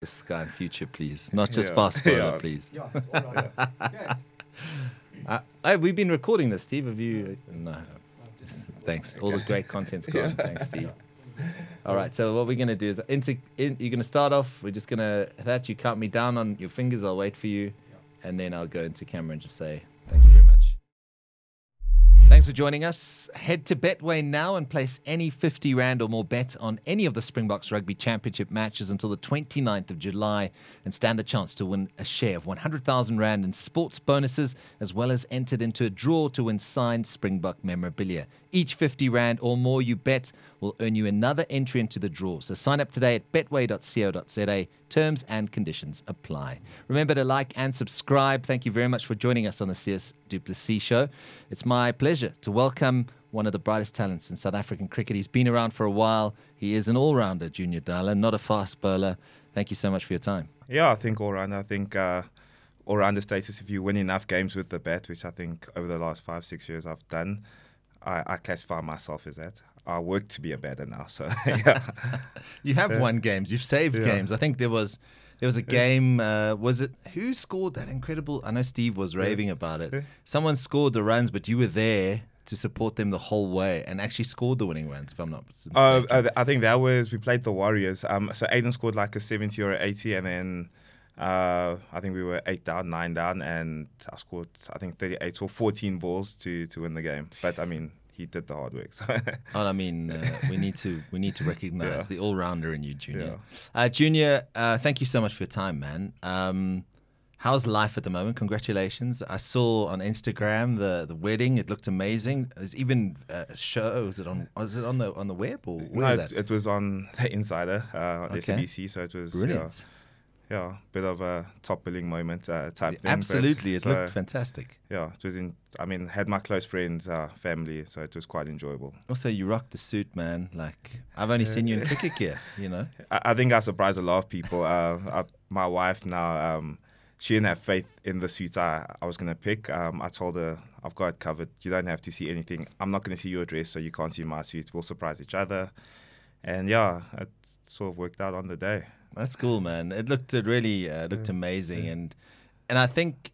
this and future, please. Not just Yeah. fast bowler, Yeah. please. Yeah, it's. Okay. Uh, hey, we've been recording this, Steve. Have you? No. Thanks. All the great content's gone. Thanks, Steve. All right. So what we're gonna do is into in, you're gonna start off. We're just gonna that you count me down on your fingers. I'll wait for you, and then I'll go into camera and just say thank you very much. Thanks for joining us. Head to Betway now and place any 50 Rand or more bet on any of the Springboks Rugby Championship matches until the 29th of July and stand the chance to win a share of 100,000 Rand in sports bonuses as well as entered into a draw to win signed Springbok memorabilia. Each 50 Rand or more you bet will earn you another entry into the draw. So sign up today at betway.co.za. Terms and conditions apply. Remember to like and subscribe. Thank you very much for joining us on the CS Duplessis Show. It's my pleasure to welcome one of the brightest talents in South African cricket. He's been around for a while. He is an all rounder, Junior Dala, not a fast bowler. Thank you so much for your time. Yeah, I think all round. I think uh, all rounder status. If you win enough games with the bat, which I think over the last five six years I've done, I, I classify myself as that. I work to be a batter now, so yeah. You have won games. You've saved Yeah. games. I think there was there was a game. Uh, was it who scored that incredible? I know Steve was raving about it. Yeah. Someone scored the runs, but you were there to support them the whole way and actually scored the winning runs. If I'm not mistaken. Uh, uh, I think that was we played the Warriors. Um, so Aiden scored like a seventy or a eighty, and then uh, I think we were eight down, nine down, and I scored I think thirty-eight or fourteen balls to to win the game. But I mean, he did the hard work. So. Well, I mean, uh, we need to we need to recognize Yeah. the all rounder in you, Junior. Uh, Junior, uh, thank you so much for your time, man. Um, how's life at the moment? Congratulations! I saw on Instagram the the wedding. It looked amazing. There's even a show. Was it on? Was it on the on the web or no, where is it, that? it was on the Insider uh, on Okay. SABC, so it was Brilliant. yeah, bit of a top billing moment uh, type thing. Absolutely, it so, looked fantastic. Yeah, it was in. I mean, had my close friends, uh, family, so it was quite enjoyable. Also, you rocked the suit, man. Like I've only seen you in cricket gear. You know. I, I think I surprised a lot of people. Uh, I, my wife now, um, she didn't have faith in the suit I, I was going to pick. Um, I told her, I've got it covered. You don't have to see anything. I'm not going to see your dress, so you can't see my suit. We'll surprise each other. And yeah, it sort of worked out on the day. That's cool, man. It looked it really uh, looked amazing, and and I think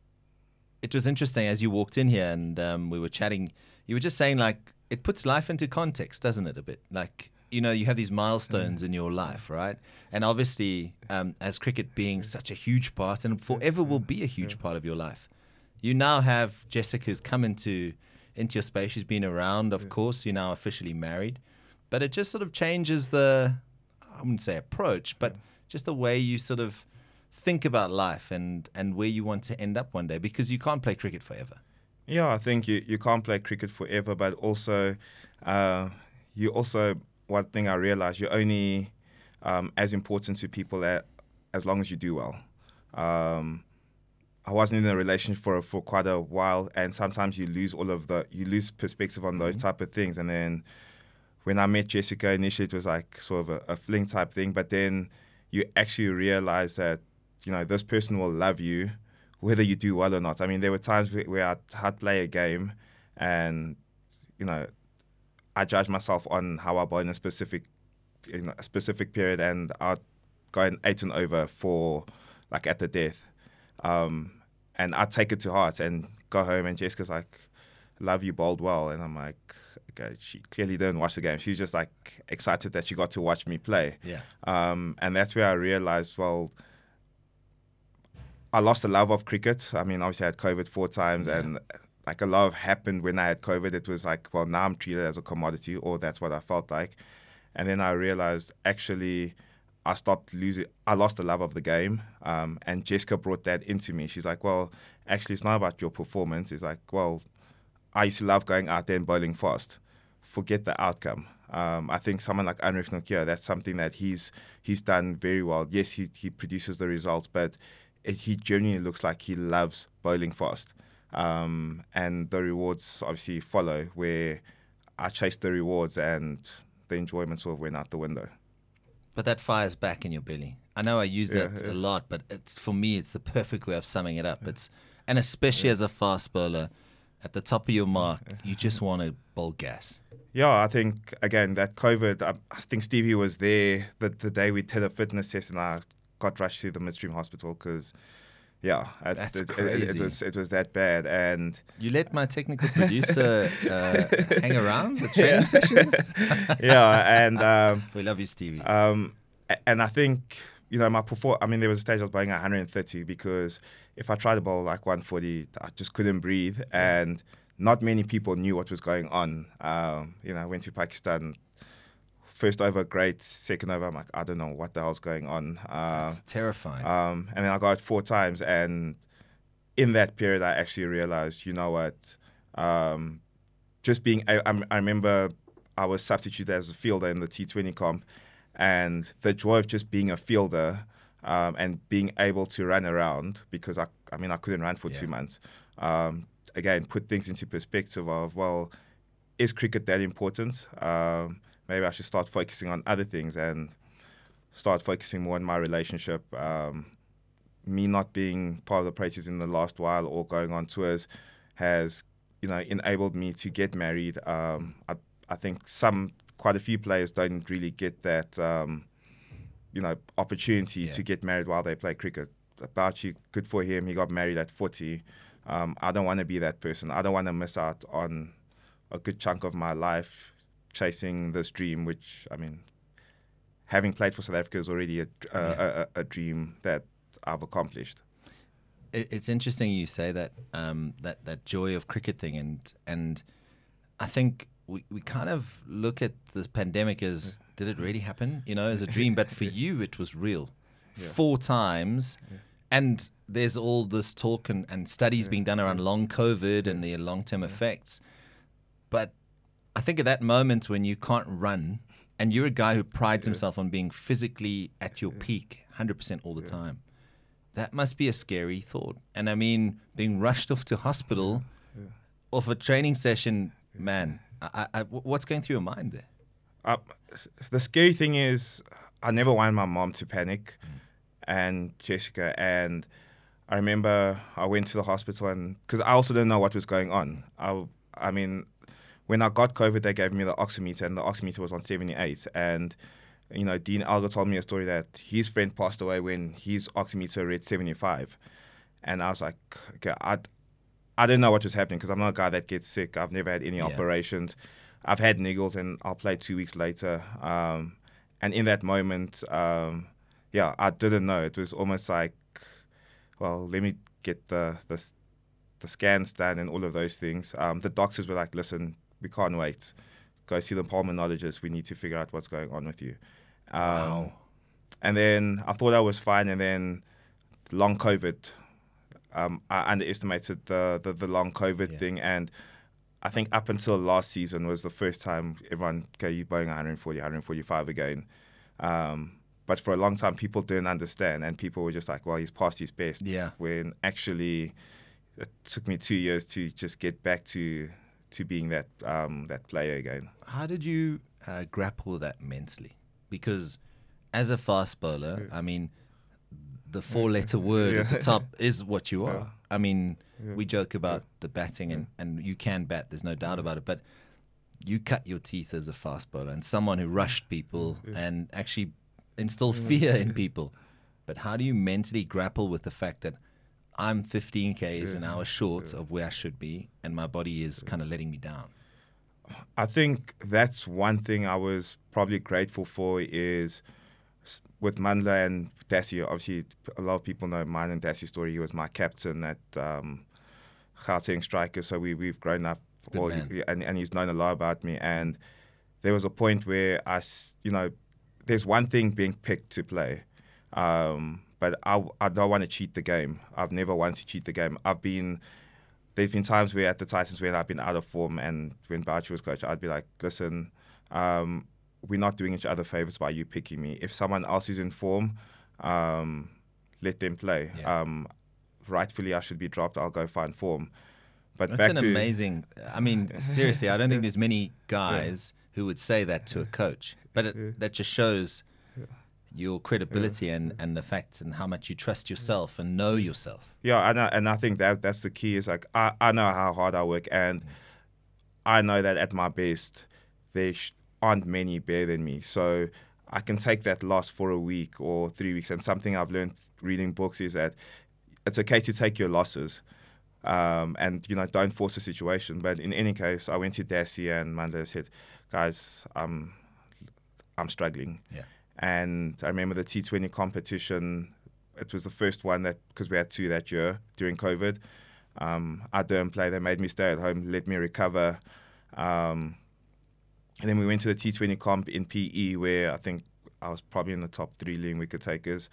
it was interesting as you walked in here and um, we were chatting. You were just saying like it puts life into context, doesn't it? A bit like you know you have these milestones in your life, right? And obviously, um, as cricket being such a huge part and forever will be a huge part of your life, you now have Jessica who's come into into your space. She's been around, of course. You're now officially married, but it just sort of changes the I wouldn't say approach, but just the way you sort of think about life and and where you want to end up one day because you can't play cricket forever. Yeah, I think you, you can't play cricket forever, but also, uh, you also, one thing I realized, you're only um, as important to people at, as long as you do well. Um, I wasn't in a relationship for for quite a while, and sometimes you lose all of the you lose perspective on those type of things. And then when I met Jessica initially, it was like sort of a, a fling type thing, but then you actually realize that you know this person will love you whether you do well or not. I mean, there were times where, I'd, I'd play a game, and you know, I judged myself on how I bowl in a specific in a specific period, and I'd go and eight and over for like at the death. Um, and I take it to heart and go home and Jessica's like, love you bowled well. And I'm like, okay, she clearly didn't watch the game. She's just like excited that she got to watch me play. Yeah. Um, and that's where I realized, well, I lost the love of cricket. I mean, obviously I had COVID four times and like a lot happened when I had COVID. It was like, well, now I'm treated as a commodity or that's what I felt like. And then I realized actually I stopped losing. I lost the love of the game, um, and Jessica brought that into me. She's like, "Well, actually, it's not about your performance. It's like, well, I used to love going out there and bowling fast. Forget the outcome. Um, I think someone like Anrich Nortje, that's something that he's he's done very well. Yes, he he produces the results, but it, he genuinely looks like he loves bowling fast, um, and the rewards obviously follow. Where I chased the rewards, and the enjoyment sort of went out the window. But that fire's back in your belly. I know I use Yeah, that yeah. a lot, but it's for me it's the perfect way of summing it up. It's and especially as a fast bowler, at the top of your mark, you just want to bowl gas. Yeah, I think again that COVID. I, I think Stevie was there the, the day we did a fitness test, and I got rushed to the midstream hospital because. Yeah, it, That's it, it- it, was it was that bad, and You let my technical producer uh, hang around the training sessions. yeah, and um, We love you, Stevie. Um, and I think you know my perform. I mean, there was a stage I was bowling 130 because if I tried to bowl like 140, I just couldn't breathe, and not many people knew what was going on. Um, you know, I went to Pakistan. First over, great. Second over, I'm like, I don't know what the hell's going on. Uh, it's terrifying. um, and then I got it four times, and in that period, I actually realized, you know what, um, just being, I, I'm- I remember I was substituted as a fielder in the T20 comp, and the joy of just being a fielder um, and being able to run around because I, I mean, I couldn't run for two months. Um, again, put things into perspective of well, is cricket that important? Um, maybe I should start focusing on other things and start focusing more on my relationship. Um, me not being part of the process in the last while or going on tours has, you know, enabled me to get married. Um, I, I think some, quite a few players don't really get that, um, you know, opportunity Yeah. to get married while they play cricket. Bouchy, good for him. He got married at 40. Um, I don't want to be that person. I don't want to miss out on a good chunk of my life chasing this dream, which, I mean, having played for South Africa is already a, a, a, a dream that I've accomplished. it, it's interesting you say that um, that that joy of cricket thing, and and I think we, we kind of look at this pandemic as did it really happen? You know, as a dream, but for you it was real. Four times, and there's all this talk and, and studies being done around long COVID and the long term effects. But I think at that moment when you can't run, and you're a guy who prides himself on being physically at your peak, hundred percent all the time that must be a scary thought. And I mean, being rushed off to hospital, off a training session, man, I, I, what's going through your mind there? Uh, the scary thing is, I never wanted my mom to panic, and Jessica. And I remember I went to the hospital, and because I also didn't know what was going on. I, I mean, when I got COVID, they gave me the oximeter, and the oximeter was on 78. And you know, Dean Elgar told me a story that his friend passed away when his oximeter read 75, and I was like, okay, I, I didn't know what was happening because I'm not a guy that gets sick. I've never had any Yeah. operations. I've had niggles, and I'll play two weeks later. Um, and in that moment, um, yeah, I didn't know. It was almost like, well, let me get the the, the scans done and all of those things. Um, the doctors were like, listen, we can't wait. Go see the pulmonologist. We need to figure out what's going on with you. Um, Wow. And then I thought I was fine, and then long COVID. Um, I underestimated the, the, the long COVID Yeah. thing, and I think up until last season was the first time everyone, okay, you're bowling 140, 145 again. Um, but for a long time, people didn't understand, and people were just like, well, he's past his best. Yeah. When actually, it took me two years to just get back to to being that um, that player again. How did you uh, grapple with that mentally? Because as a fast bowler, I mean, the four letter word at the top is what you are. Yeah. I mean, we joke about the batting, and, and you can bat, there's no doubt about it. But you cut your teeth as a fast bowler and someone who rushed people mm, and actually instilled fear in people. But how do you mentally grapple with the fact that I'm 15 Ks an hour short of where I should be, and my body is kind of letting me down? I think that's one thing I was probably grateful for is with Mandla and Dassie. Obviously, a lot of people know mine and Dassie's story. He was my captain at um, Gauteng Strikers, so we we've grown up, all, man. and and he's known a lot about me. And there was a point where I, you know, there's one thing being picked to play, um, but I I don't want to cheat the game. I've never wanted to cheat the game. I've been there's been times where at the Titans when I've been out of form and when Bouchy was coach, I'd be like, listen, um, we're not doing each other favors by you picking me. If someone else is in form, um, let them play. Yeah. Um, rightfully, I should be dropped. I'll go find form. But That's back an amazing. I mean, seriously, I don't think there's many guys who would say that to a coach, but it, that just shows your credibility and, and the facts and how much you trust yourself and know yourself. Yeah, and I, and I think that that's the key. Is like I, I know how hard I work, and I know that at my best, there sh- aren't many better than me. So I can take that loss for a week or three weeks. And something I've learned reading books is that it's okay to take your losses. Um, and you know, don't force the situation. But in any case, I went to Dassie and Mandla said, "Guys, I'm I'm struggling." Yeah. And I remember the T20 competition. It was the first one that because we had two that year during COVID. Um, I didn't play. They made me stay at home, let me recover. Um, and then we went to the T20 comp in PE, where I think I was probably in the top three leading wicket takers,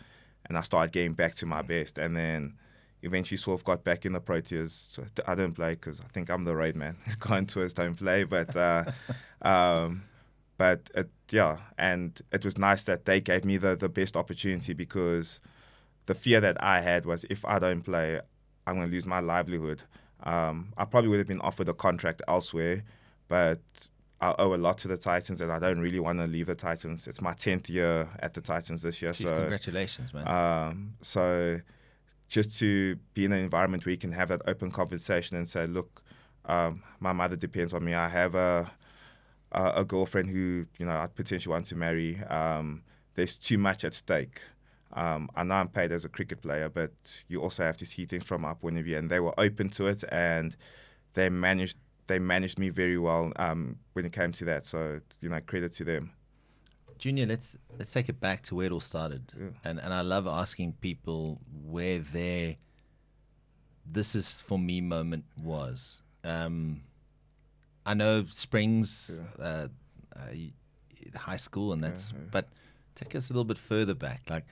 and I started getting back to my best. And then eventually sort of got back in the Proteas. So I didn't play because I think I'm the raid man. Going tours don't play, but uh, um, but it, yeah, and it was nice that they gave me the the best opportunity because the fear that I had was if I don't play, I'm going to lose my livelihood. Um, I probably would have been offered a contract elsewhere, but I owe a lot to the Titans, and I don't really want to leave the Titans. It's my tenth year at the Titans this year, Jeez, so congratulations, man. um, so just to be in an environment where you can have that open conversation and say, look, um, my mother depends on me. I have a, a a girlfriend who you know I potentially want to marry. Um, there's too much at stake. Um, I know I'm paid as a cricket player, but you also have to see things from our point of view. And they were open to it, and they managed they managed me very well um, when it came to that. So you know, credit to them. Junior, let's let's take it back to where it all started, Yeah. and and I love asking people where their this is for me moment was. Um, I know Springs, uh, uh, high school, and that's. But take us a little bit further back, like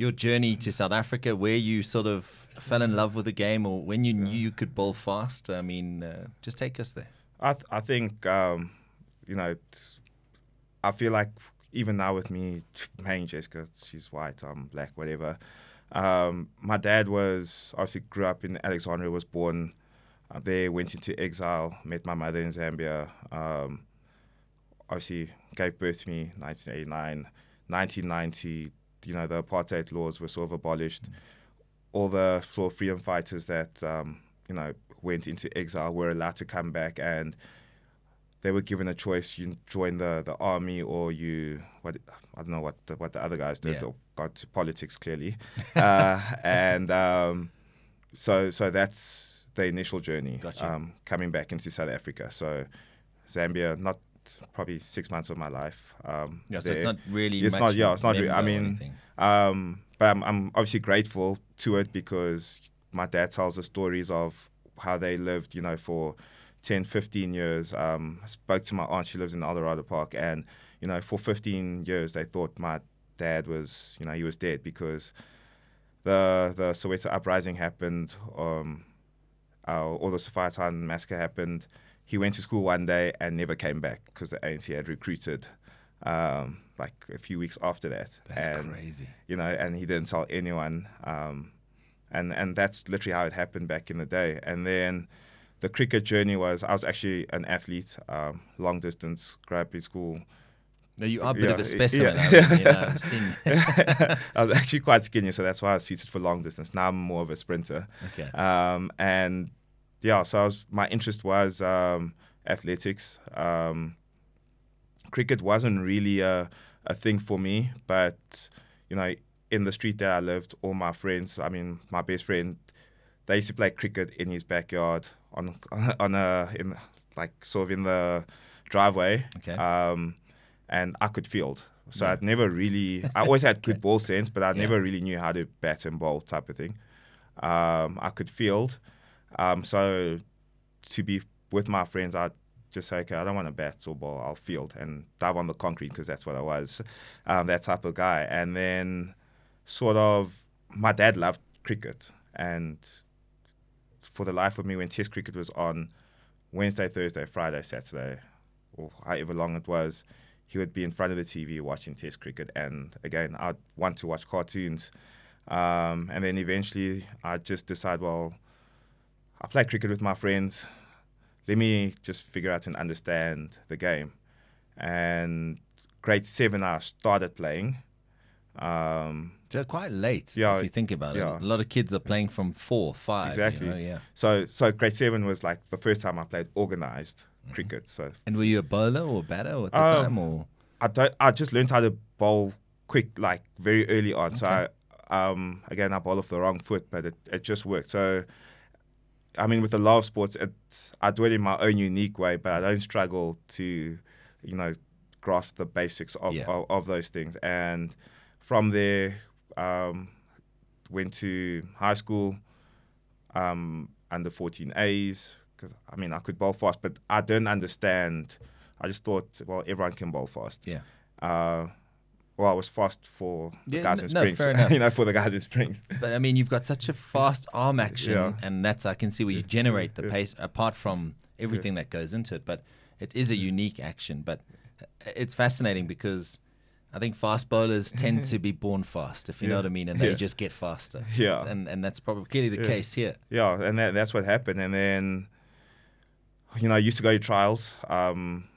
your journey to South Africa, where you sort of fell in love with the game, or when you knew you could bowl fast. I mean, uh, just take us there. I th- I think um, you know I feel like even now with me marrying Jessica, she's white, I'm black, whatever. Um, my dad was obviously grew up in Alexandra, was born uh, there, went into exile, met my mother in Zambia. Um, obviously gave birth to me 1989, 1990. You know the apartheid laws were sort of abolished. All the sort of freedom fighters that um, you know went into exile were allowed to come back and they were given a choice you join the, the army or you what I don't know what the, what the other guys did Yeah. or got to politics clearly uh, and um, so so that's the initial journey Gotcha. um, coming back into South Africa so Zambia not probably six months of my life um, Yeah, so it's not really. It's not- yeah, it's not really- I mean, um, but I'm, I'm obviously grateful to it because my dad tells the stories of how they lived, you know, for 10, 15 years. Um, I spoke to my aunt, she lives in Eldorado Park, and, you know, for 15 years they thought my dad was, you know, he was dead because the the Soweto uprising happened, um, uh, or the Sophiatown massacre happened. He went to school one day and never came back because the ANC had recruited um, like a few weeks after that. That's and, crazy. You know, and he didn't tell anyone. Um, and and that's literally how it happened back in the day. And then the cricket journey was I was actually an athlete, um, long distance, rugby school. No, you are a bit of a specimen. yeah. I mean, you know. I was actually quite skinny, so that's why I was suited for long distance. Now I'm more of a sprinter. Okay. Um, and yeah, so I was my interest was um, athletics. Um, cricket wasn't really a, a thing for me, but you know, in the street that I lived, all my friends, I mean, my best friend, they used to play cricket in his backyard on on a in like sort of in the driveway. Okay. Um, and I could field. So Yeah. I'd never really, I always had good ball sense, but I Yeah. never really knew how to bat and bowl type of thing. Um, I could field. Um, so to be with my friends, I'd just say, okay, I don't want to bat or ball, I'll field and dive on the concrete because that's what I was, um, that type of guy. And then sort of, my dad loved cricket. And for the life of me, when Test cricket was on Wednesday, Thursday, Friday, Saturday, or however long it was, he would be in front of the TV watching Test cricket. And again, I'd want to watch cartoons. Um, and then eventually, I'd just decide, well, I play cricket with my friends. Let me just figure out and understand the game. And grade seven, I started playing. Um, So quite late, Yeah, if you think about yeah. it. A lot of kids are playing from four, five. you Exactly. know, yeah. so, so grade seven was like the first time I played organized cricket. So And were you a bowler or a batter at the Um, time, or I don't. I just learned how to bowl quick, like very early on. So I, um, again, I bowl off the wrong foot, but it, it just worked. So, I mean, with the love sports, it's, I do it in my own unique way, but I don't struggle to, you know, grasp the basics of, Yeah. of, of those things. And from there, um, went to high school, um, under 14 A's, because I mean, I could bowl fast, but I didn't understand. I just thought, well, everyone can bowl fast. Yeah. Uh, well, I was fast for the Yeah, guys in no, Springs, you know, for the guys in Springs. But I mean, you've got such a fast arm action, Yeah. and that's I can see where you generate the Yeah. pace apart from everything that goes into it. But it is a unique action. But it's fascinating because I think fast bowlers tend to be born fast, if you know what I mean, and they just get faster. Yeah. and and that's probably clearly the case here. Yeah, and that, that's what happened. And then, you know, I used to go to trials. Um,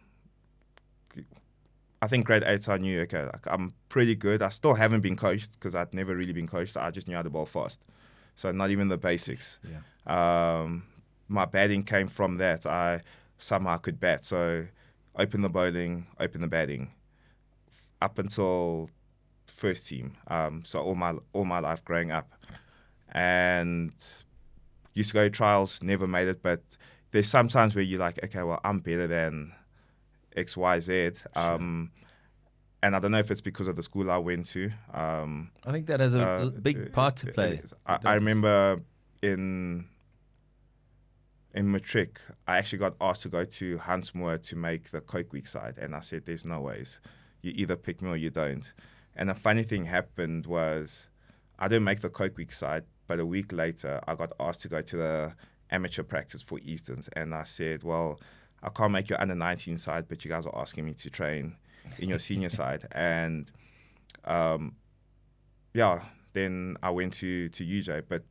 I think grade eight, I knew, okay, like, I'm pretty good. I still haven't been coached because I'd never really been coached. I just knew how to bowl fast. So not even the basics. Yeah. Um, my batting came from that. I somehow could bat. So open the bowling, open the batting, up until first team. Um, so all my all my life growing up, and used to go to trials, never made it. But there's sometimes where you're like, okay, well, I'm better than X, Y, Z. Um, and I don't know if it's because of the school I went to. Um, I think that has a uh, big part to play. I, I remember in in matric, I actually got asked to go to Huntsmoor to make the Coke Week side, and I said, "There's no ways. You either pick me or you don't." And a funny thing happened was, I didn't make the Coke Week side, but a week later, I got asked to go to the amateur practice for Easterns, and I said, "Well, I can't make your under 19 side, but you guys are asking me to train in your senior side," and um, yeah, then I went to to UJ. But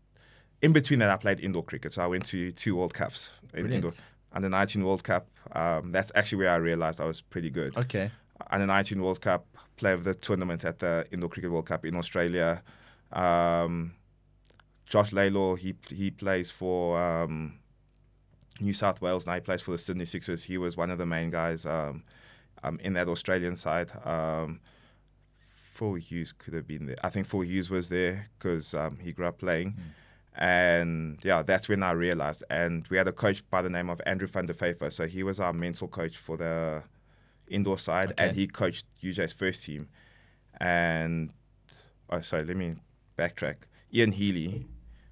in between that, I played indoor cricket. So I went to two World Cups. Brilliant. Indoor. Under 19 World Cup. Um, that's actually where I realized I was pretty good. Okay. Under 19 World Cup, play of the tournament at the Indoor Cricket World Cup in Australia. Um, Josh Lalor, he he plays for um, New South Wales now. He plays for the Sydney Sixers. He was one of the main guys um, um, in that Australian side. Um, Phil Hughes could have been there. I think Phil Hughes was there because um, he grew up playing. And yeah, that's when I realized. And we had a coach by the name of Andrew van der Pfeiffer. So he was our mental coach for the indoor side, and he coached UJ's first team. And oh, sorry, let me backtrack. Ian Healy,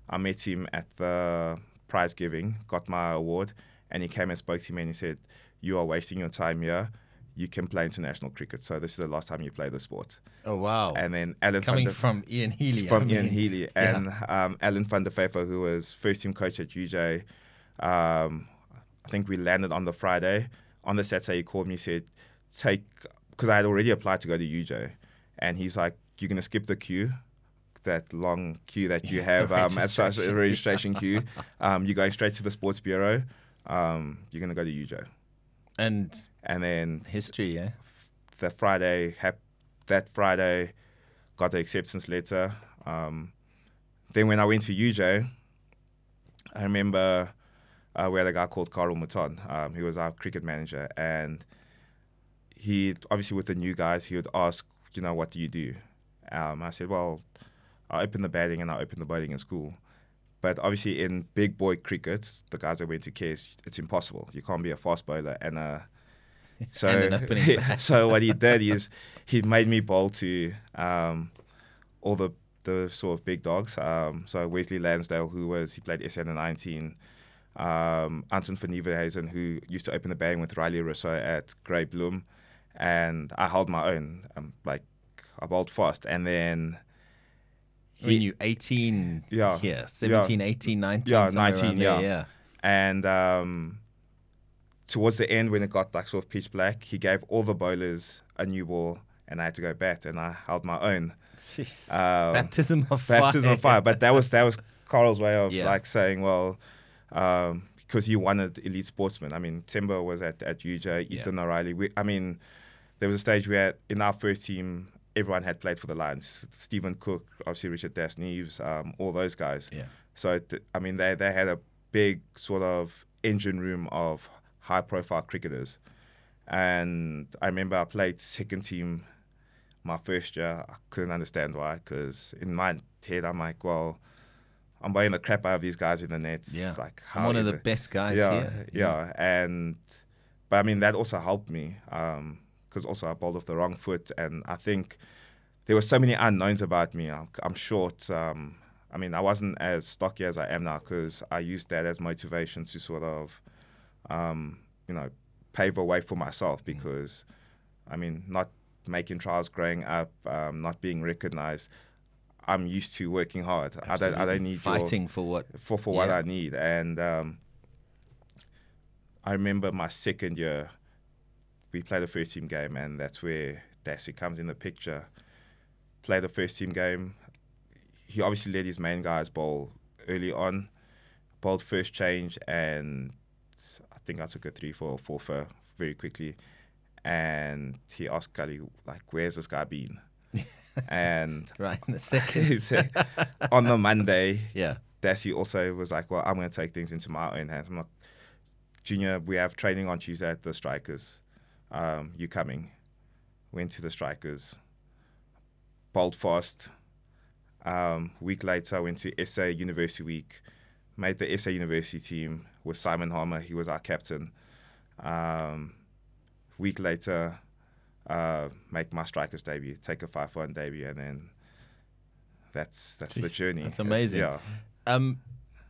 I met him at the prize giving, got my award, and he came and spoke to me and he said, "You are wasting your time here. You can play international cricket. So this is the last time you play the sport." Oh wow. And then Alan van Coming der- from Ian Healy. I from Ian mean, Healy yeah. and um, Alan van der Pfeiffer, who was first team coach at UJ. Um, I think we landed on the Friday. On the Saturday, he called me, said, "Take," because I had already applied to go to UJ, and he's like, "You're gonna skip the queue." That long queue that you have um, as far as a registration queue, um, you're going straight to the sports bureau. Um, you're gonna go to UJ, And and then history, yeah. the Friday, hap- that Friday, got the acceptance letter. Um, then when I went to UJ, I remember uh, we had a guy called Carl Mouton. Um, he was our cricket manager, and he obviously with the new guys, he would ask, you know, what do you do? Um, I said, well, I open the batting and I open the bowling in school. But obviously, in big boy cricket, the guys that went to KS, it's impossible. You can't be a fast bowler and a so, And an opening bat. so what he did is he made me bowl to um, all the the sort of big dogs. Um, so Wesley Lansdale, who was he played SN 19. Um, Anton van Nieuwenhuizen, who used to open the batting with Rilee Rossouw at Grey Bloem, and I held my own. Um, like I bowled fast, and then when you 18 Yeah, here, 17, 18, 19, Yeah, 19, around there, yeah. yeah. and um, towards the end when it got like sort of pitch black, he gave all the bowlers a new ball, and I had to go bat, and I held my own. Jeez. Um, Baptism of fire. baptism of fire. But that was that was Carl's way of Yeah. like saying, well, um, because he wanted elite sportsmen. I mean, Timber was at at UJ, Yeah. Ethan O'Reilly. We, I mean, there was a stage where in our first team, everyone had played for the Lions. Stephen Cook, obviously Richard Das Neves, um, all those guys. Yeah. So it, I mean, they they had a big sort of engine room of high profile cricketers. And I remember I played second team my first year, I couldn't understand why. Because in my head, I'm like, well, I'm buying the crap out of these guys in the nets. Yeah. Like, I'm how one of the it? best guys yeah, here. Yeah, and but I mean that also helped me because also I bowled off the wrong foot, and I think there were so many unknowns about me. I'm, I'm short. Um, I mean, I wasn't as stocky as I am now because I used that as motivation to sort of, um, you know, pave a way for myself because, I mean, not making trials growing up, um, not being recognized. I'm used to working hard. I don't. I don't need your- fighting for what. for for what I need. And um, I remember my second year, we played a first team game, and that's where Dassie comes in the picture. Played a first team game. He obviously led his main guys bowl early on, bowled first change, and I think I took a three for four for very quickly. And he asked Gully, like, where's this guy been? and Right in the second. on the Monday, yeah. Dassie also was like, well, I'm going to take things into my own hands. I'm like, Junior, we have training on Tuesday at the Strikers. Um, you coming? Went to the Strikers. Bowled fast. Um, week later, I went to SA University Week. Made the SA University team with Simon Harmer. He was our captain. Um, week later, uh, make my Strikers debut, take a 5-1 debut, and then that's that's the journey. that's It's- amazing. Yeah. Um,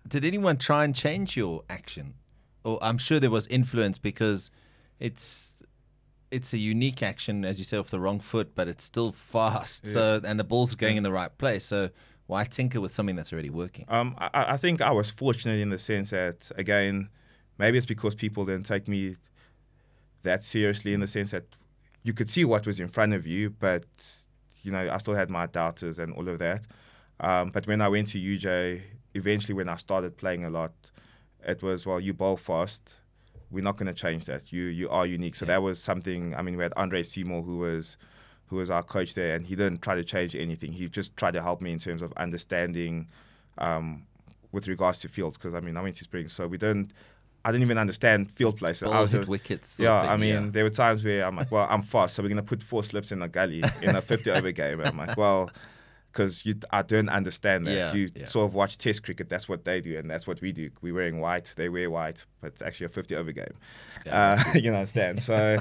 did anyone try and change your action? Or I'm sure there was influence because it's it's a unique action, as you say, off the wrong foot, but it's still fast. So and the ball's going in the right place. So why tinker with something that's already working? Um, I, I think I was fortunate in the sense that, again, maybe it's because people didn't take me that seriously in the sense that you could see what was in front of you, but, you know, I still had my doubters and all of that. Um, but when I went to UJ, eventually when I started playing a lot, it was, well, you bowl fast. We're not going to change that. You you are unique. So that was something. I mean, we had Andre Seymour, who was who was our coach there, and he didn't try to change anything. He just tried to help me in terms of understanding um, with regards to fields. Because I mean, I went to Springs, so we didn't. I didn't even understand field placement. I Ball was hit just- wickets. yeah, thing, I mean, yeah. there were times where I'm like, well, I'm fast, so we're gonna put four slips in a gully in a 50 over game. And I'm like, well, because you, I don't understand that. Yeah, you yeah. sort of watch Test cricket. That's what they do, and that's what we do. We're wearing white. They wear white, but it's actually a 50 over game. Uh, you understand? So,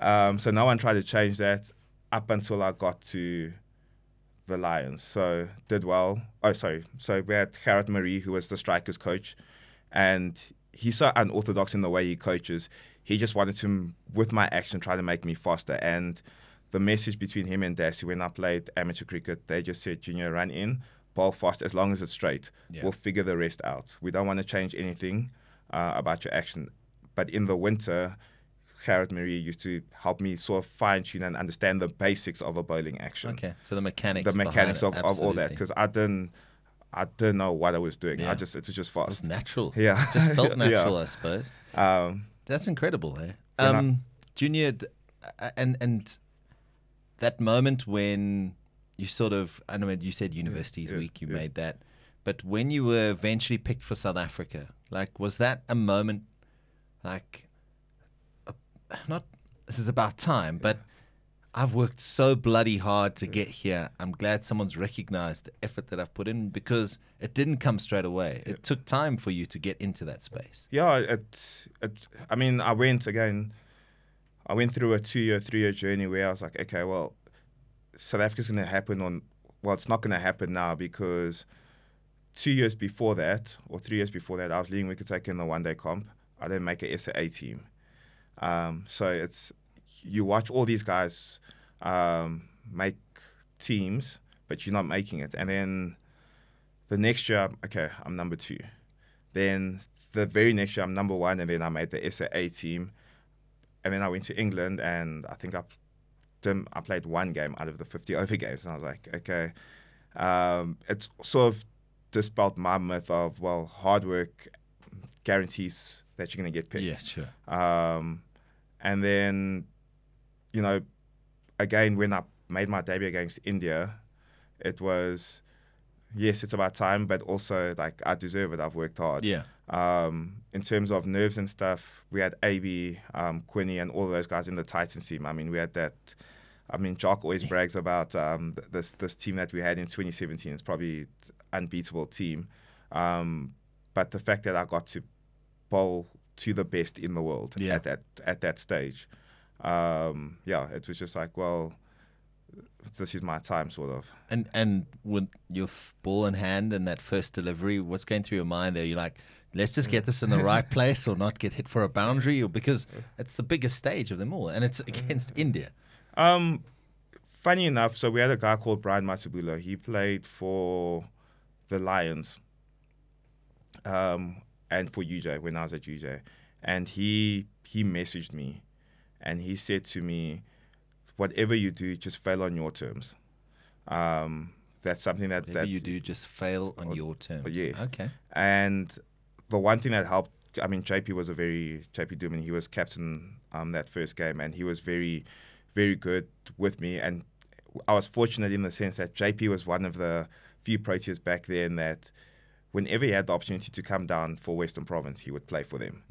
um, so no one tried to change that up until I got to the Lions. So did well. Oh, sorry. So we had Garrett Marie, who was the strikers coach, and he's so unorthodox in the way he coaches. He just wanted to, with my action, try to make me faster. And the message between him and Dassie when I played amateur cricket, they just said, Junior, run in, ball fast, as long as it's straight. Yeah. We'll figure the rest out. We don't want to change anything uh, about your action. But in the winter, Garrett Marie used to help me sort of fine tune and understand the basics of a bowling action Okay, so the mechanics. the mechanics of, of all that because I didn't I didn't know what I was doing. Yeah. I just it was just it was fast. natural. Yeah. It just felt Yeah. natural, I suppose. Um, That's incredible, eh? Yeah, Um, Junior, th- uh, and and that moment when you sort of, I know you said universities yeah, week, you yeah. made that, but when you were eventually picked for South Africa, like, was that a moment, like, a, not this is about time, but I've worked so bloody hard to get here. I'm glad someone's recognized the effort that I've put in because it didn't come straight away. It took time for you to get into that space. yeah, it, it. I mean, I went again. I went through a two-year, three-year journey where I was like, okay, well, South Africa's going to happen on. Well, it's not going to happen now because two years before that, or three years before that, I was leading wicket taker in the one-day comp. I didn't make a SAA team. Um, so it's you watch all these guys um, make teams, but you're not making it. And then the next year, okay, I'm number two. Then the very next year, I'm number one, and then I made the SAA team. And then I went to England, and I think I, I played one game out of the 50 over games, and I was like, okay, um, it's sort of dispelled my myth of well, hard work guarantees that you're going to get picked. Yes, sure. Um, and then, you know, again, when I made my debut against India, it was, yes, it's about time, but also like I deserve it. I've worked hard. Yeah. Um, in terms of nerves and stuff, we had AB, um, Quinny, and all those guys in the Titans team. I mean, we had that I mean, Jock always brags about um, this this team that we had in 2017. It's probably unbeatable team, um, but the fact that I got to bowl to the best in the world Yeah. at that at that stage, um, yeah, it was just like, well, this is my time, sort of. And and with your f- ball in hand and that first delivery, what's going through your mind there? You're like, let's just get this in the right place or not get hit for a boundary, or because it's the biggest stage of them all, and it's against India. Um, funny enough, so we had a guy called Brian Matsubula. He played for the Lions, um, and for UJ when I was at UJ, and he he messaged me, and he said to me, "Whatever you do, just fail on your terms." Um, that's something that Whatever that you do, just fail on your terms. yes. Okay. and the one thing that helped, I mean, JP was a very JP Duminy. He was captain um, that first game, and he was very, very good with me. And I was fortunate in the sense that JP was one of the few Proteas back then that, whenever he had the opportunity to come down for Western Province, he would play for them,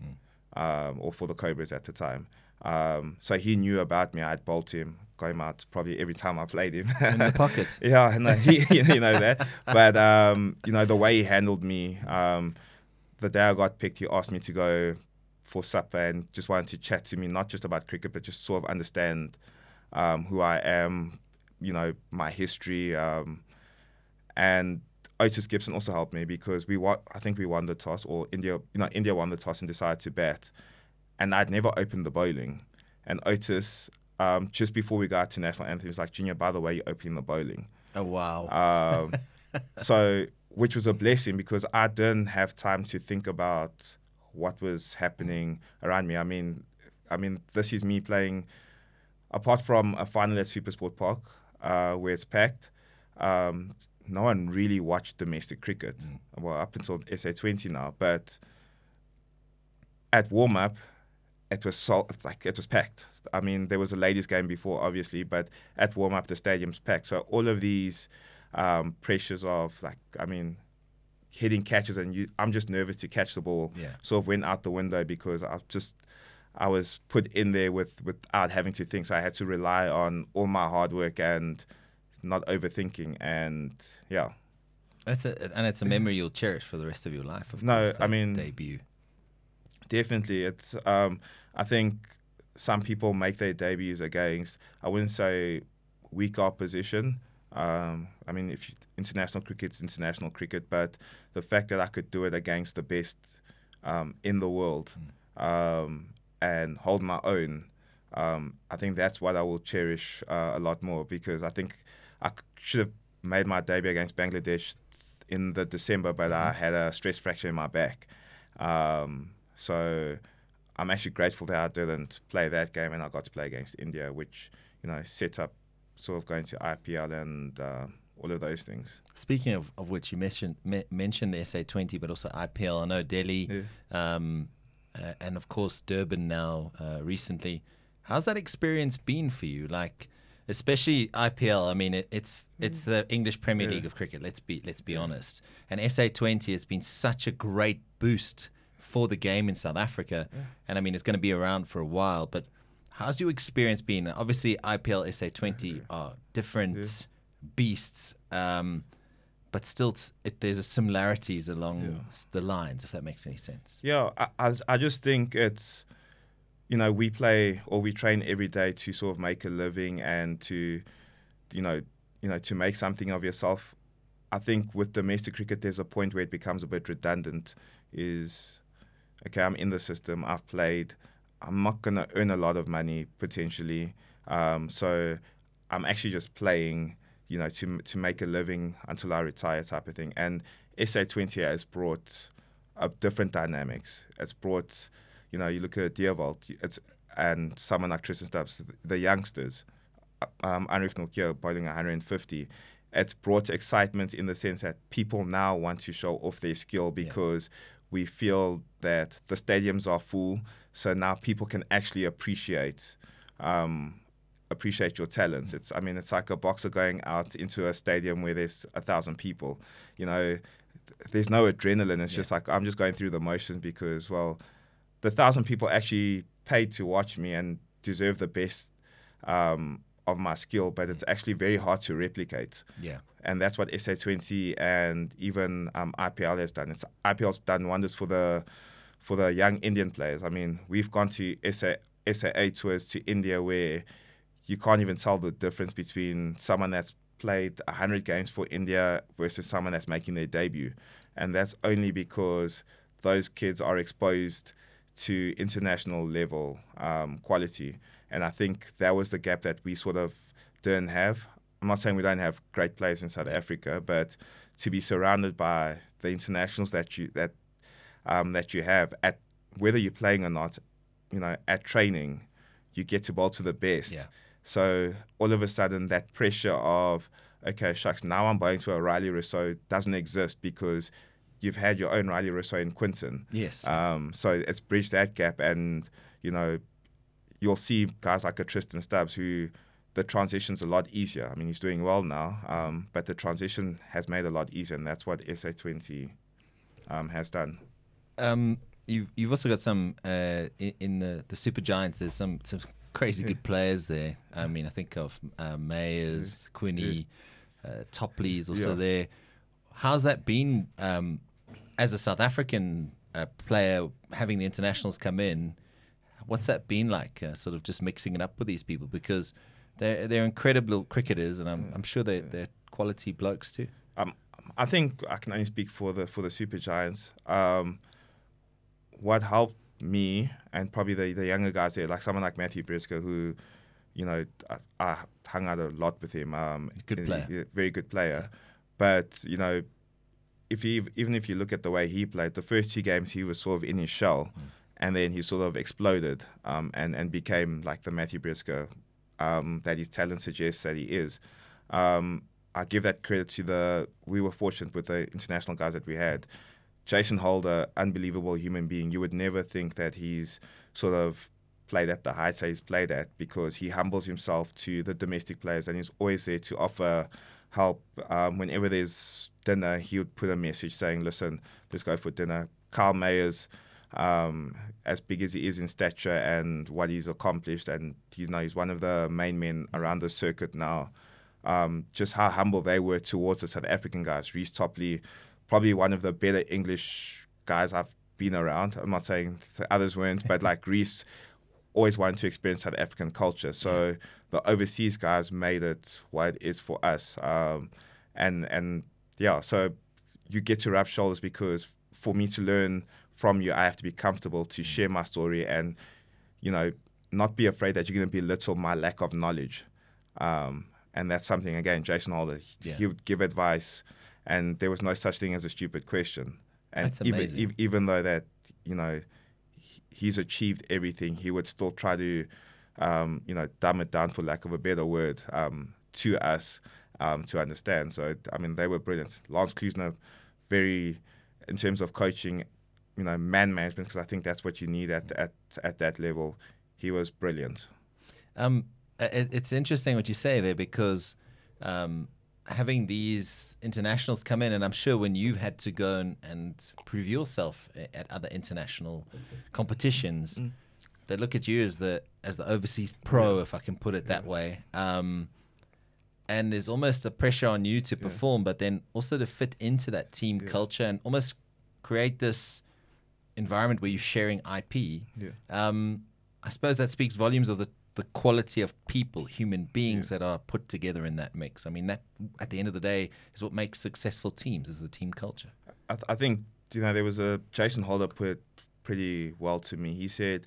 um, or for the Cobras at the time. Um, so he knew about me. I'd bolt him, got him out probably every time I played him. In the pocket. Yeah, know, he, you know that. But um, you know the way he handled me. Um, the day I got picked, he asked me to go for supper and just wanted to chat to me, not just about cricket, but just sort of understand um, who I am, you know, my history. Um, and Otis Gibson also helped me because we won. I think we won the toss, or India, you know, India won the toss and decided to bat, and I'd never opened the bowling, and Otis. Um, just before we got to national anthem, he was like, Junior, by the way, you're opening the bowling. Oh wow. Um, so, which was a blessing because I didn't have time to think about what was happening around me. I mean, I mean, this is me playing. Apart from a final at Supersport Park, uh, where it's packed, um, no one really watched domestic cricket. Well, up until SA20 now, but at warm up, it was sol- like it was packed. I mean, there was a ladies' game before, obviously, but at warm up, the stadium's packed. So all of these um, pressures of like, I mean, hitting catches, and you, I'm just nervous to catch the ball. Yeah. Sort of went out the window because I just I was put in there with without having to think. So I had to rely on all my hard work and not overthinking. And yeah, That's a, and it's a memory you'll cherish for the rest of your life. Of No, course, I mean- debut. Definitely, it's. Um, I think some people make their debuts against. I wouldn't say weak opposition. Um, I mean, if you, international cricket's international cricket, but the fact that I could do it against the best um, in the world um, and hold my own, um, I think that's what I will cherish uh, a lot more because I think I c- should have made my debut against Bangladesh in the December, but I had a stress fracture in my back. Um, so I'm actually grateful that I didn't play that game and I got to play against India, which you know set up sort of going to IPL and uh, all of those things. Speaking of, of which, you mentioned me, mentioned SA20, but also IPL. I know Delhi, um, uh, and of course Durban now uh, recently. How's that experience been for you? Like, especially IPL. I mean, it, it's it's the English Premier League of cricket. Let's be let's be honest. And SA20 has been such a great boost for the game in South Africa, and I mean it's going to be around for a while. But how's your experience been? Obviously, IPL SA20 are different beasts. Um, but still, t- it, there's a similarities along s- the lines, if that makes any sense. Yeah, I, I, I just think it's, you know, we play or we train every day to sort of make a living and to, you know, you know, to make something of yourself. I think with domestic cricket, there's a point where it becomes a bit redundant. Is okay, I'm in the system. I've played. I'm not gonna earn a lot of money potentially. Um, so I'm actually just playing, you know, to to make a living until I retire, type of thing. And SA20 has brought up different dynamics. It's brought, you know, you look at Dewald, it's and someone like Tristan Stubbs, the youngsters, um, Anrich Nortje bowling 150. It's brought excitement in the sense that people now want to show off their skill because we feel that the stadiums are full. So now people can actually appreciate um, appreciate your talents. It's I mean it's like a boxer going out into a stadium where there's a thousand people. You know, th- there's no adrenaline. It's just like I'm just going through the motions because well, the thousand people actually paid to watch me and deserve the best um, of my skill, but it's actually very hard to replicate. Yeah. And that's what SA20 and even um, IPL has done. It's IPL's done wonders for the for the young Indian players. I mean, we've gone to SA SA8 tours to India where you can't even tell the difference between someone that's played 100 games for India versus someone that's making their debut. And that's only because those kids are exposed to international level um, quality. And I think that was the gap that we sort of didn't have. I'm not saying we don't have great players in South Africa, but to be surrounded by the internationals that you that um, that you have at whether you're playing or not, you know, at training, you get to bowl to the best. Yeah. So all of a sudden, that pressure of okay, shucks, now I'm going to a Rilee Rossouw doesn't exist because you've had your own Rilee Rossouw in Quinton. Yes. Um, so it's bridged that gap, and you know, you'll see guys like a Tristan Stubbs who the transition's a lot easier. I mean, he's doing well now, um, but the transition has made a lot easier, and that's what SA20 um, has done. Um, you, you've also got some uh, in, in the the Super Giants. There's some some crazy good players there. I mean, I think of uh, Mayers, Quinny, uh, Topley is also Yeah. there. How's that been um, as a South African uh, player having the internationals come in? What's that been like? Uh, sort of just mixing it up with these people because they're they're incredible cricketers, and I'm I'm sure they they're quality blokes too. Um, I think I can only speak for the for the Super Giants. Um, what helped me and probably the, the younger guys there, like someone like Matthew Breetzke, who, you know, I, I hung out a lot with him. Um, Good player. very good player. But you know, if you even if you look at the way he played, the first two games he was sort of in his shell, and then he sort of exploded um, and and became like the Matthew Breetzke um, that his talent suggests that he is. Um, I give that credit to the. We were fortunate with the international guys that we had. Jason Holder, unbelievable human being. You would never think that he's sort of played at the heights that he's played at because he humbles himself to the domestic players and he's always there to offer help. Um, whenever there's dinner, he would put a message saying, "Listen, let's go for dinner." Kyle Mayers, um, as big as he is in stature and what he's accomplished, and he's now he's one of the main men around the circuit now. Um, just how humble they were towards the South African guys. Reece Topley, probably one of the better English guys I've been around. I'm not saying the others weren't, but like Reece always wanted to experience South African culture. So the overseas guys made it what it is for us. Um, and and yeah, so you get to rub shoulders because for me to learn from you, I have to be comfortable to share my story and you know not be afraid that you're going to belittle my lack of knowledge. Um, and that's something again, Jason Holder, he- Yeah. he would give advice, and there was no such thing as a stupid question. And That's even amazing. ev- even though that you know he's achieved everything, he would still try to um, you know dumb it down for lack of a better word um, to us um, to understand. So I mean they were brilliant. Lance Klusener, very in terms of coaching, you know man management because I think that's what you need at at at that level. He was brilliant. Um, it, it's interesting what you say there because um, having these internationals come in, and I'm sure when you've had to go and, and prove yourself at other international competitions, they look at you as the as the overseas pro, if I can put it that way. Um, and there's almost a pressure on you to perform, but then also to fit into that team culture and almost create this environment where you're sharing IP. Yeah. Um, I suppose that speaks volumes of the, the quality of people, human beings that are put together in that mix. I mean, that at the end of the day is what makes successful teams is the team culture. I, th- I think you know there was a Jason Holder put it pretty well to me. He said,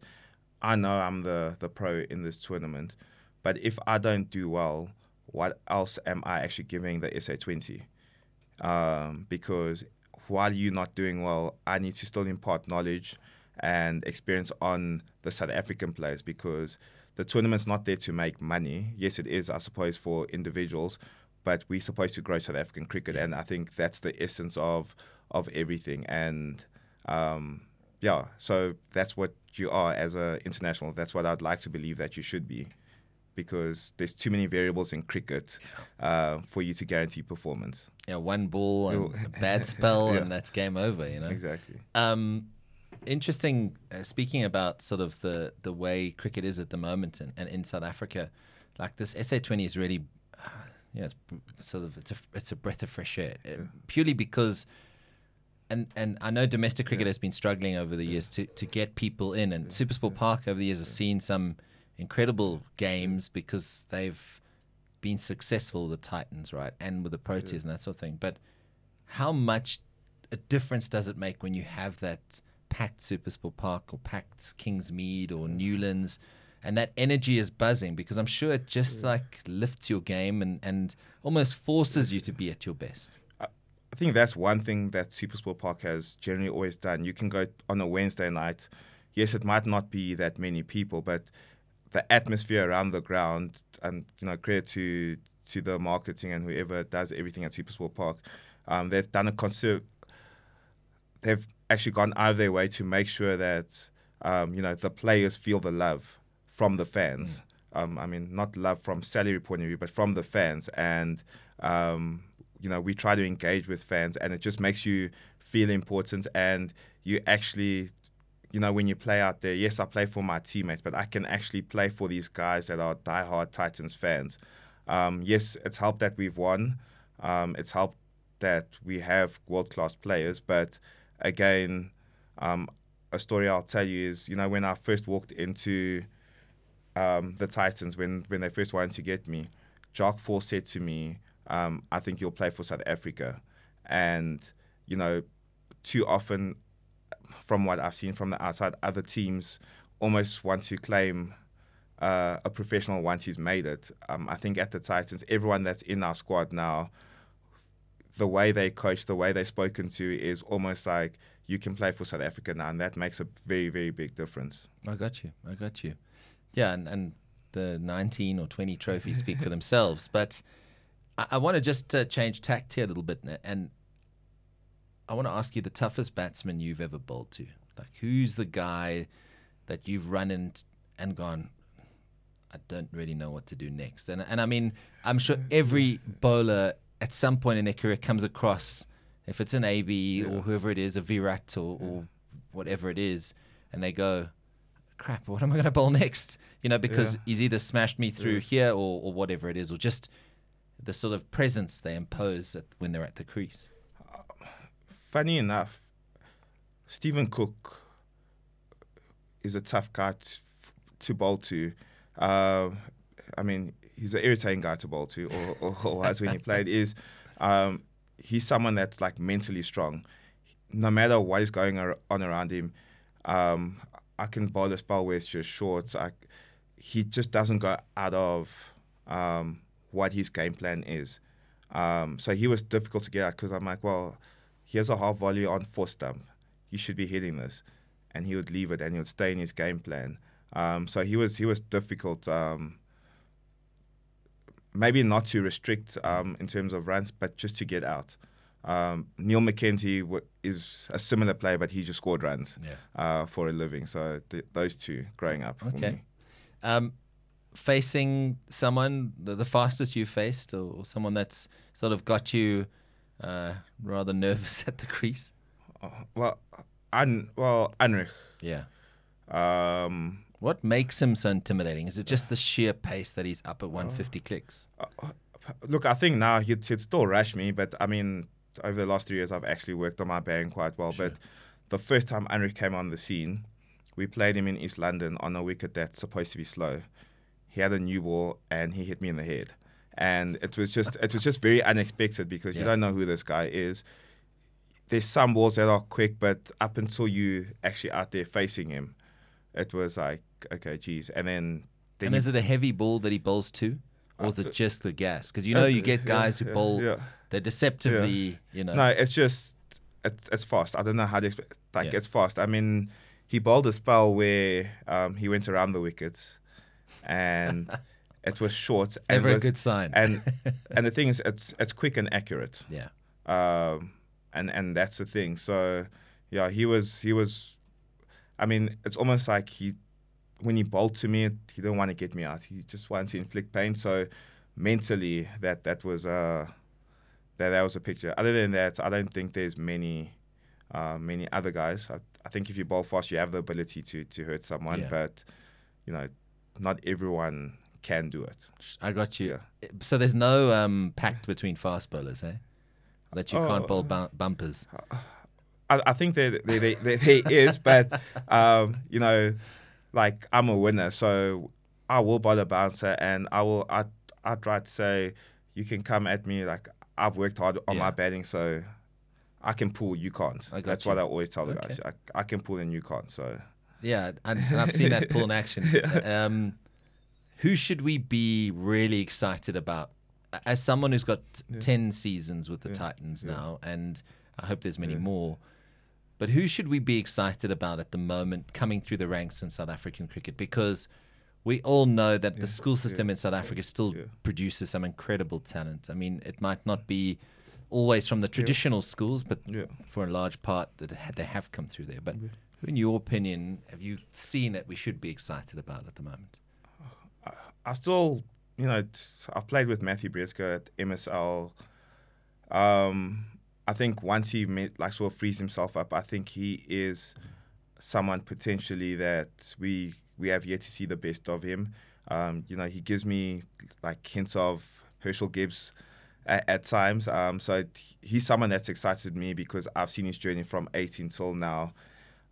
"I know I'm the the pro in this tournament, but if I don't do well, what else am I actually giving the SA20? Um, because while you're not doing well, I need to still impart knowledge and experience on the South African players because." The tournament's not there to make money. Yes, it is, I suppose, for individuals, but we're supposed to grow South African cricket, and I think that's the essence of of everything. And um, yeah, so that's what you are as an international. That's what I'd like to believe that you should be, because there's too many variables in cricket uh, for you to guarantee performance. Know, one ball and a bad spell, Yeah. and that's game over. You know. Exactly. Um, interesting. Uh, speaking about sort of the the way cricket is at the moment and, and in South Africa, like this SA20 is really, uh, you know, it's sort of it's a it's a breath of fresh air, uh, purely because. And, and I know domestic cricket has been struggling over the years to, to get people in, and Supersport Park over the years has seen some incredible games because they've been successful with the Titans, right, and with the Proteas and that sort of thing. But how much a difference does it make when you have that packed Supersport Park or packed Kingsmead or Newlands, and that energy is buzzing because I'm sure it just like lifts your game and, and almost forces you to be at your best. I think that's one thing that Supersport Park has generally always done. You can go on a Wednesday night. Yes, it might not be that many people, but the atmosphere around the ground, and you know, credit to to the marketing and whoever does everything at Supersport Park, um, they've done a conser- They've actually gone out of their way to make sure that um, you know the players feel the love from the fans. Um, I mean, not love from salary point of view, but from the fans. And um, you know, we try to engage with fans, and it just makes you feel important. And you actually, you know, when you play out there, yes, I play for my teammates, but I can actually play for these guys that are diehard Titans fans. Um, yes, it's helped that we've won. Um, it's helped that we have world class players, but again, um, a story I'll tell you is, you know, when I first walked into um, the Titans, when when they first wanted to get me, Jacques Faul said to me, um, "I think you'll play for South Africa," and you know, too often, from what I've seen from the outside, other teams almost want to claim uh, a professional once he's made it. Um, I think at the Titans, everyone that's in our squad now, the way they coach, the way they're spoken to, is almost like you can play for South Africa now, and that makes a very, very big difference. I got you. I got you. Yeah, and, and the 19 or 20 trophies speak for themselves. But I, I want to just uh, change tact here a little bit, and- and I want to ask you the toughest batsman you've ever bowled to. Like, who's the guy that you've run in and gone? I don't really know what to do next. And and I mean, I'm sure every bowler at some point in their career comes across, if it's an AB or whoever it is, a Virat or, or whatever it is, and they go, crap, what am I going to bowl next? You know, because Yeah. he's either smashed me through here or, or whatever it is, or just the sort of presence they impose at, when they're at the crease. Funny enough, Stephen Cook is a tough guy to, to bowl to. Uh, I mean, he's an irritating guy to bowl to, or, or, or was when he played. Is um, he's someone that's like mentally strong. No matter what is going on around him, um, I can bowl a spell it's just short. I, he just doesn't go out of um, what his game plan is. Um, so he was difficult to get at because I'm like, well, here's a half volley on four stump. You should be hitting this, and he would leave it and he would stay in his game plan. Um, so he was he was difficult. Maybe not to restrict um, in terms of runs, but just to get out. Um, Neil McKenzie w- is a similar player, but he just scored runs Yeah. uh, for a living. So th- those two growing up. For Okay. me. Um, facing someone, the, the fastest you faced, or, or someone that's sort of got you uh, rather nervous at the crease? Uh, well, An- well, Anrich. Yeah. Um, What makes him so intimidating? Is it just the sheer pace that he's up at uh, 150 clicks? Uh, look, I think now he'd, he'd still rush me, but I mean, over the last three years, I've actually worked on my bang quite well. But the first time Anrich came on the scene, we played him in East London on a wicket that's supposed to be slow. He had a new ball and he hit me in the head, and it was just it was just very unexpected because you don't know who this guy is. There's some balls that are quick, but up until you actually out there facing him, it was like okay, geez, and then. then And you- is it a heavy ball that he bowls to? Or is Uh, it just the gas? Because you know you get yeah, guys who bowl, yeah. they're deceptively, you know. No, it's just it's it's fast. I don't know how to explain. Like Yeah. it's fast. I mean, he bowled a spell where um, he went around the wickets, and it was short. and Never a good sign. And and the thing is, it's it's quick and accurate. yeah. Um, and and that's the thing. So yeah, he was he was. I mean, it's almost like he when he bowled to me, he didn't want to get me out. He just wanted to inflict pain. So mentally, that that was uh that that was a picture. Other than that, I don't think there's many uh, many other guys. I, I think if you bowl fast, you have the ability to to hurt someone, Yeah. but you know, not everyone can do it. I got you. So there's no um, pact between fast bowlers, eh? That you can't bowl Oh. bu- bumpers. I, I think there, there, there, there, there is, but um, you know, like I'm a winner, so I will a bouncer, and I will. I I try to say, you can come at me like I've worked hard on Yeah. my batting, so I can pull, you can't. That's you. what I always tell the Okay. guys. I, I can pull and you can't. So Yeah, and, and I've seen that pull in action. Um, who should we be really excited about? As someone who's got 10 seasons with the Titans now, and I hope there's many more, but who should we be excited about at the moment coming through the ranks in South African cricket? Because we all know that the school system in South Africa still produces some incredible talent. I mean, it might not be always from the traditional schools, but Yeah. for a large part that they have come through there. But who, in your opinion, have you seen that we should be excited about at the moment? I still, you know, I've played with Matthew Breetzke at MSL. Um, I think once he made, like sort of frees himself up, I think he is someone potentially that we we have yet to see the best of him. Um, you know, he gives me like hints of Herschelle Gibbs at, at times. Um, so it, he's someone that's excited me because I've seen his journey from 18 till now.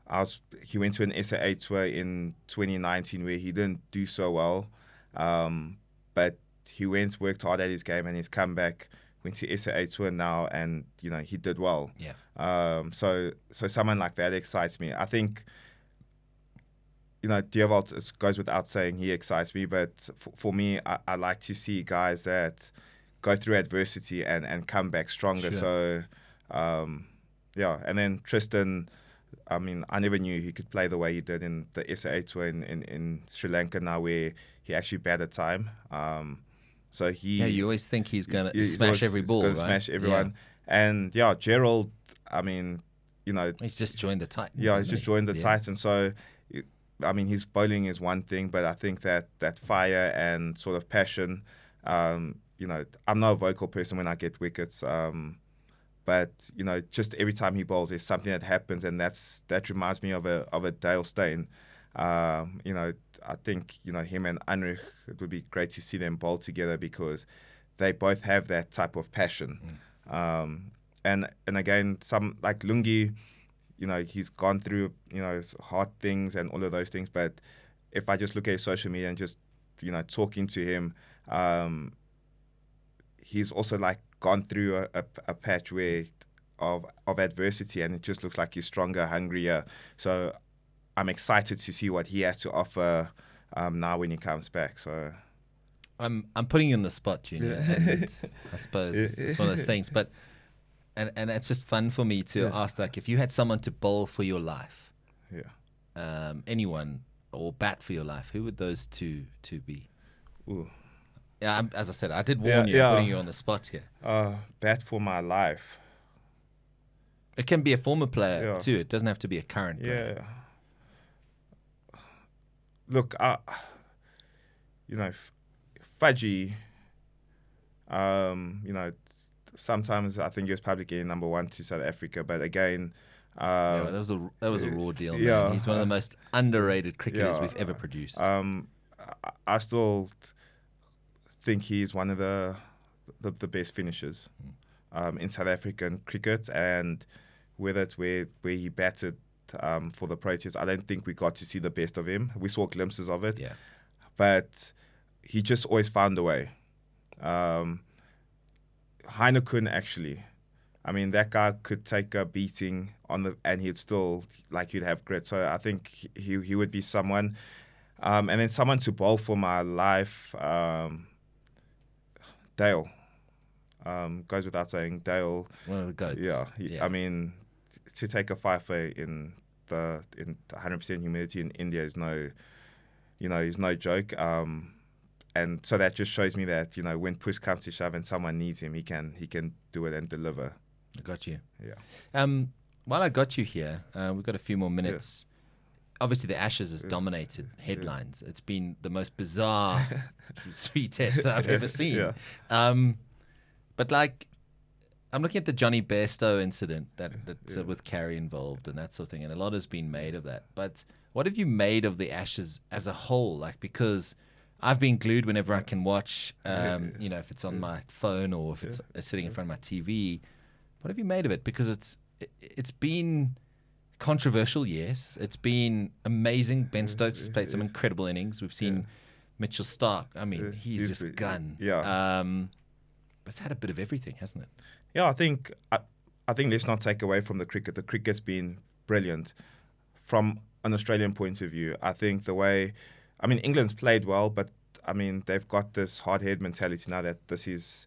I was he went to an SAA tour in 2019 where he didn't do so well, um, but he went worked hard at his game and he's come back. Went to SAA tour now and you know he did well. Yeah. Um, so so someone like that excites me. I think you know it goes without saying he excites me, but for, for me I, I like to see guys that go through adversity and and come back stronger. So um, yeah, and then Tristan. I mean, I never knew he could play the way he did in the SAA tour in, in, in Sri Lanka now, where he actually batted time. Um, so he Yeah, you always think he's going to he's smash always- every he's ball, gonna right? smash Yeah. everyone. And yeah, Gerald. I mean, you know, He's just joined the Titans. yeah, he's just he? joined the Yeah. Titans. So, I mean, his bowling is one thing, but I think that that fire and sort of passion. Um, you know, I'm not a vocal person when I get wickets. Um, but you know, just every time he bowls, there's something that happens, and that's that reminds me of a of a Dale Steyn. Um, you know, I think you know him and Anrich. It would be great to see them bowl together because they both have that type of passion. Um, and and again, some like Lungi, you know, he's gone through you know hard things and all of those things. But if I just look at his social media and just you know talking to him, um, he's also like gone through a, a, a patch where of of adversity, and it just looks like he's stronger, hungrier. So I'm excited to see what he has to offer um, now when he comes back. So I'm I'm putting you on the spot, Junior. I suppose it's, it's one of those things, but and and it's just fun for me to ask like if you had someone to bowl for your life, yeah. um, anyone or bat for your life, who would those two two be? Ooh. Yeah, I'm, as I said, I did Yeah, warn you, yeah. I'm putting you on the spot here. Uh, bat for my life. It can be a former player Yeah. too. It doesn't have to be a current player. Yeah. Look, I, you know, F- Fudgy, um, you know, sometimes I think he was probably getting number one to South Africa, but again, Yeah, uh, that was a that was a raw deal. Man. yeah. He's one of the most underrated cricketers Yeah. we've ever produced. um, I, I still think he's one of the the, the best finishers um, in South African cricket, and whether it's where where he batted um, for the Proteas, I don't think we got to see the best of him. We saw glimpses of it, yeah, but he just always found a way. Um, Heino Kuhn actually, I mean that guy could take a beating on the and he'd still like he'd have grit. So I think he he would be someone, um, and then someone to bowl for my life. Um, Dale um, goes without saying. Dale, one of the goats. yeah, he- yeah. I mean, to take a fifer in the in 100% humidity in India is no, you know, is no joke. Um, and so that just shows me that you know when push comes to shove and someone needs him, he can he can do it and deliver. I got you. Yeah. Um, while I got you here, uh, we've got a few more minutes. Obviously, the Ashes has dominated headlines. It's been the most bizarre three tests I've ever seen. Yeah. Um, but like, I'm looking at the Jonny Bairstow incident that that's uh, with Carey involved and that sort of thing, and a lot has been made of that. But what have you made of the Ashes as a whole? Like, because I've been glued whenever I can watch. Um, you know, if it's on my phone or if it's uh, sitting in front of my TV. What have you made of it? Because it's it, it's been controversial. Yes, it's been amazing. Ben Stokes has played some incredible innings. We've seen Mitchell Starc. I mean, he's he's just gun. yeah. Um, but it's had a bit of everything, hasn't it? Yeah, I think I, I think let's not take away from the cricket. The cricket's been brilliant from an Australian point of view. I think the way, I mean, England's played well, but I mean they've got this hard head mentality now that this is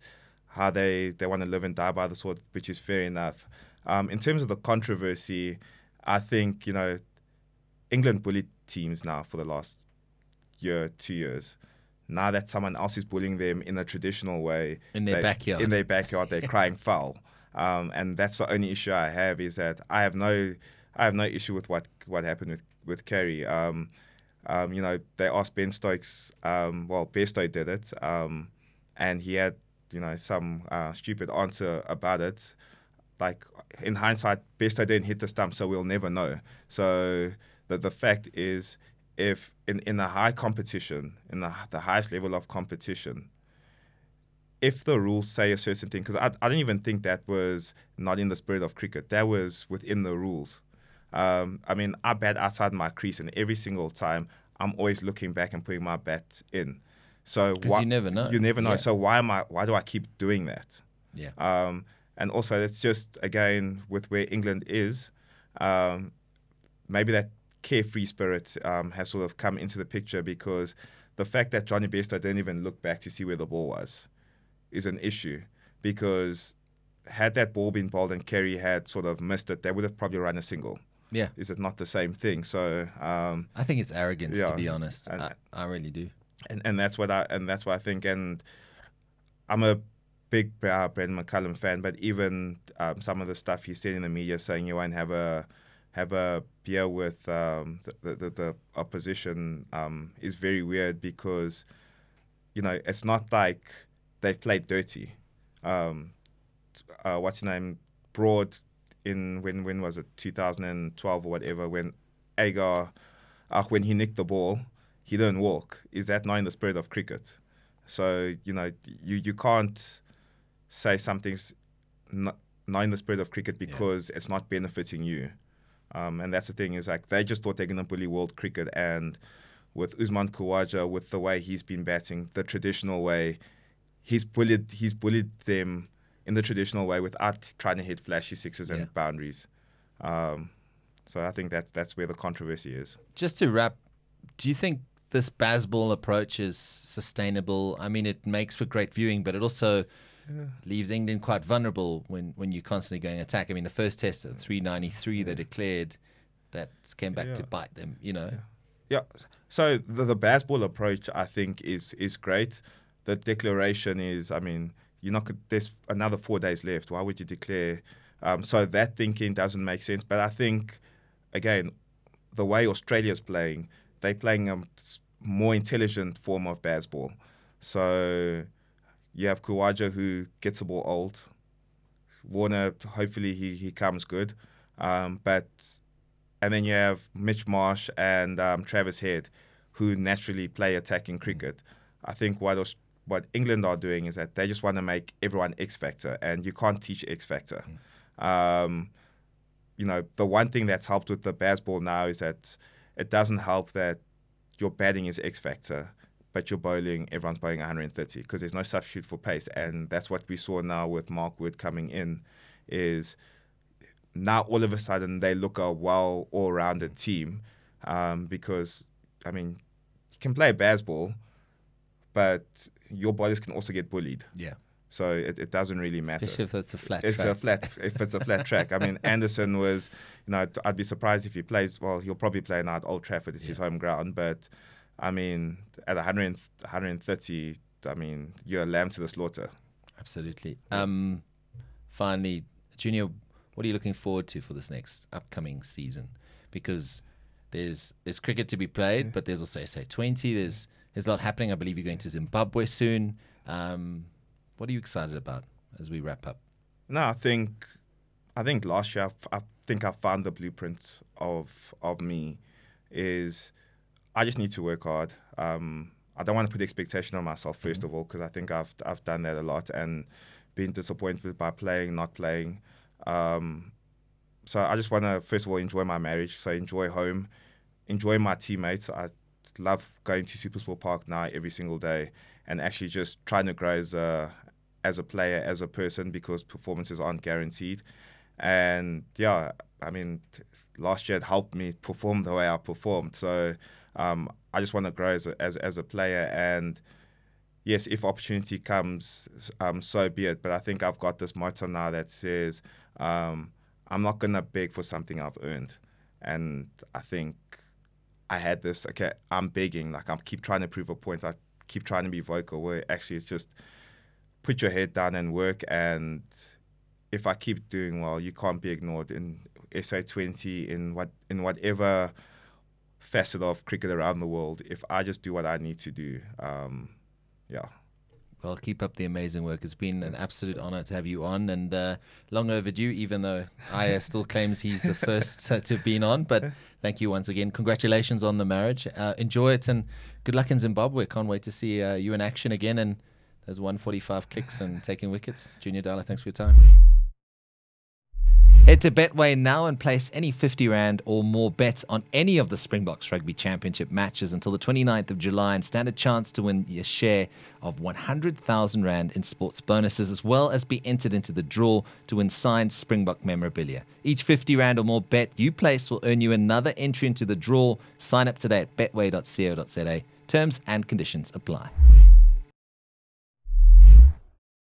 how they they want to live and die by the sword, which is fair enough. Um, in terms of the controversy, I think you know England bullied teams now for the last year, two years. Now that someone else is bullying them in a traditional way, In their they- backyard. in their backyard, they're crying foul. Um, and that's the only issue I have is that I have no, I have no issue with what what happened with with Carey. Um, um, you know, they asked Ben Stokes. Um, well, Besto did it, um, and he had you know some uh, stupid answer about it. Like in hindsight, Besto didn't hit the stump, so we'll never know. So the the fact is, if in in a high competition, in the the highest level of competition, if the rules say a certain thing, because I, I don't even think that was not in the spirit of cricket. That was within the rules. Um, I mean, I bat outside my crease, and every single time I'm always looking back and putting my bat in. So why- you never know. You never know. Yeah. So why am I? Why do I keep doing that? Yeah. Um, and also, it's just again with where England is, um, maybe that carefree spirit um, has sort of come into the picture because the fact that Jonny Bairstow didn't even look back to see where the ball was is an issue because had that ball been bowled and Carey had sort of missed it, they would have probably run a single. Yeah. Is it not the same thing? So um, I think it's arrogance, to be honest. and- I, I really do. and and that's what I and that's what I think. And I'm a big uh, Brendon McCullum fan, but even um, some of the stuff he said in the media saying you won't have a have a beer with um, the, the the opposition um, is very weird because you know it's not like they've played dirty. Um, uh, what's his name? Broad in when when was it 2012 or whatever when Agar uh, when he nicked the ball he didn't walk. Is that not in the spirit of cricket? So you know you you can't say something's not, not in the spirit of cricket because it's not benefiting you. Um, and that's the thing is like they just thought they're gonna bully world cricket and with Usman Khawaja with the way he's been batting the traditional way he's bullied he's bullied them in the traditional way without trying to hit flashy sixes Yeah. and boundaries. Um, so I think that's that's where the controversy is. Just to wrap, do you think this Bazball approach is sustainable? I mean, it makes for great viewing, but it also leaves England quite vulnerable when, when you're constantly going attack. I mean, the first test at 393 they declared that came back to bite them, you know. Yeah. So the the Bazball approach, I think, is is great. The declaration is, I mean, you're not. gonna- There's another four days left. Why would you declare? Um, so that thinking doesn't make sense. But I think, again, the way Australia's playing, they're playing a more intelligent form of Bazball. So you have Khawaja who gets the ball old. Warner, hopefully he, he comes good. Um, but and then you have Mitch Marsh and um, Travis Head, who naturally play attacking cricket. I think what Aus- what England are doing is that they just want to make everyone X factor, and you can't teach X factor. Um, you know, the one thing that's helped with the Bazball now is that it doesn't help that your batting is X factor, but you're bowling, everyone's bowling 130 because there's no substitute for pace, and that's what we saw now with Mark Wood coming in, is now all of a sudden they look a well all-rounded team um, because I mean you can play Bazball, but your bodies can also get bullied. Yeah. So it, it doesn't really matter. Especially if it's a flat It's track. a flat. If it's a flat track, I mean, Anderson was, you know, I'd be surprised if he plays. Well, he'll probably play now at Old Trafford. It's his home ground. But, I mean, at 100, 130, I mean, you're a lamb to the slaughter. Absolutely. Um, finally, Junior, what are you looking forward to for this next upcoming season? Because there's there's cricket to be played, but there's also SA twenty. There's there's a lot happening. I believe you're going to Zimbabwe soon. Um, what are you excited about as we wrap up? No, I think, I think last year I f- I think I found the blueprint of of me, is I just need to work hard. Um, I don't want to put expectation on myself 1st of all because I think I've I've done that a lot and been disappointed by playing, not playing. Um, so I just want to first of all enjoy my marriage. So enjoy home, enjoy my teammates. I love going to Supersport Park now every single day and actually just trying to grow as a as a player, as a person, because performances aren't guaranteed. And yeah, I mean, t- last year it helped me perform the way I performed. So um, I just want to grow as a, as, as a player. And yes, if opportunity comes, um, so be it. But I think I've got this motto now that says, um, I'm not going to beg for something I've earned. And I think I had this, okay, I'm begging, like I keep trying to prove a point. I keep trying to be vocal where actually it's just put your head down and work. And if I keep doing well, you can't be ignored in SA20 in what in whatever facet of cricket around the world. If I just do what I need to do, um, yeah. Well, keep up the amazing work. It's been an absolute honor to have you on, and uh, long overdue. Even though Aya still claims he's the first to have been on, but thank you once again. Congratulations on the marriage. Uh, enjoy it, and good luck in Zimbabwe. Can't wait to see uh, you in action again, and those 145 kicks and taking wickets. Junior Dala, thanks for your time. Head to Betway now and place any 50 Rand or more bets on any of the Springboks Rugby Championship matches until the 29th of July and stand a chance to win your share of 100,000 Rand in sports bonuses as well as be entered into the draw to win signed Springbok memorabilia. Each 50 Rand or more bet you place will earn you another entry into the draw. Sign up today at betway.co.za. Terms and conditions apply.